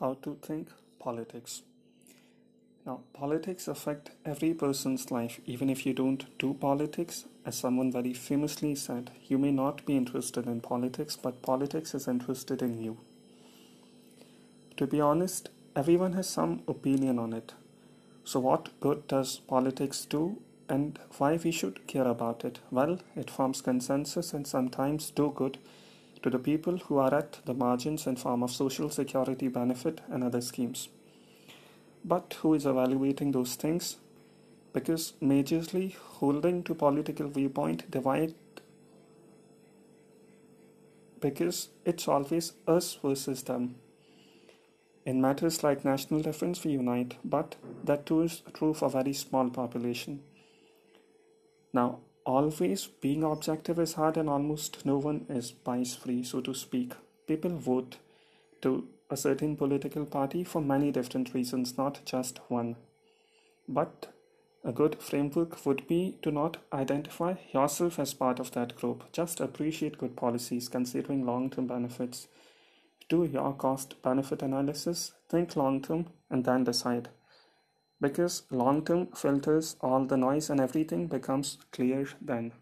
how to think politics. Now, politics affect every person's life, even if you don't do politics. As someone very famously said, you may not be interested in politics, but politics is interested in you. To be honest, everyone has some opinion on it. So, what good does politics do and why we should care about it? Well, it forms consensus and sometimes do good to the people who are at the margins in form of social security benefit and other schemes. But who is evaluating those things? Because majorly holding to political viewpoint divide because it's always us versus them. In matters like national defense, we unite, but that too is true for very small population. Now, always being objective is hard and almost no one is bias free so to speak. People vote to a certain political party for many different reasons not just one. But a good framework would be to not identify yourself as part of that group. Just appreciate good policies considering long-term benefits. Do your cost benefit analysis think long term and then decide because long term filters all the noise and everything becomes clear then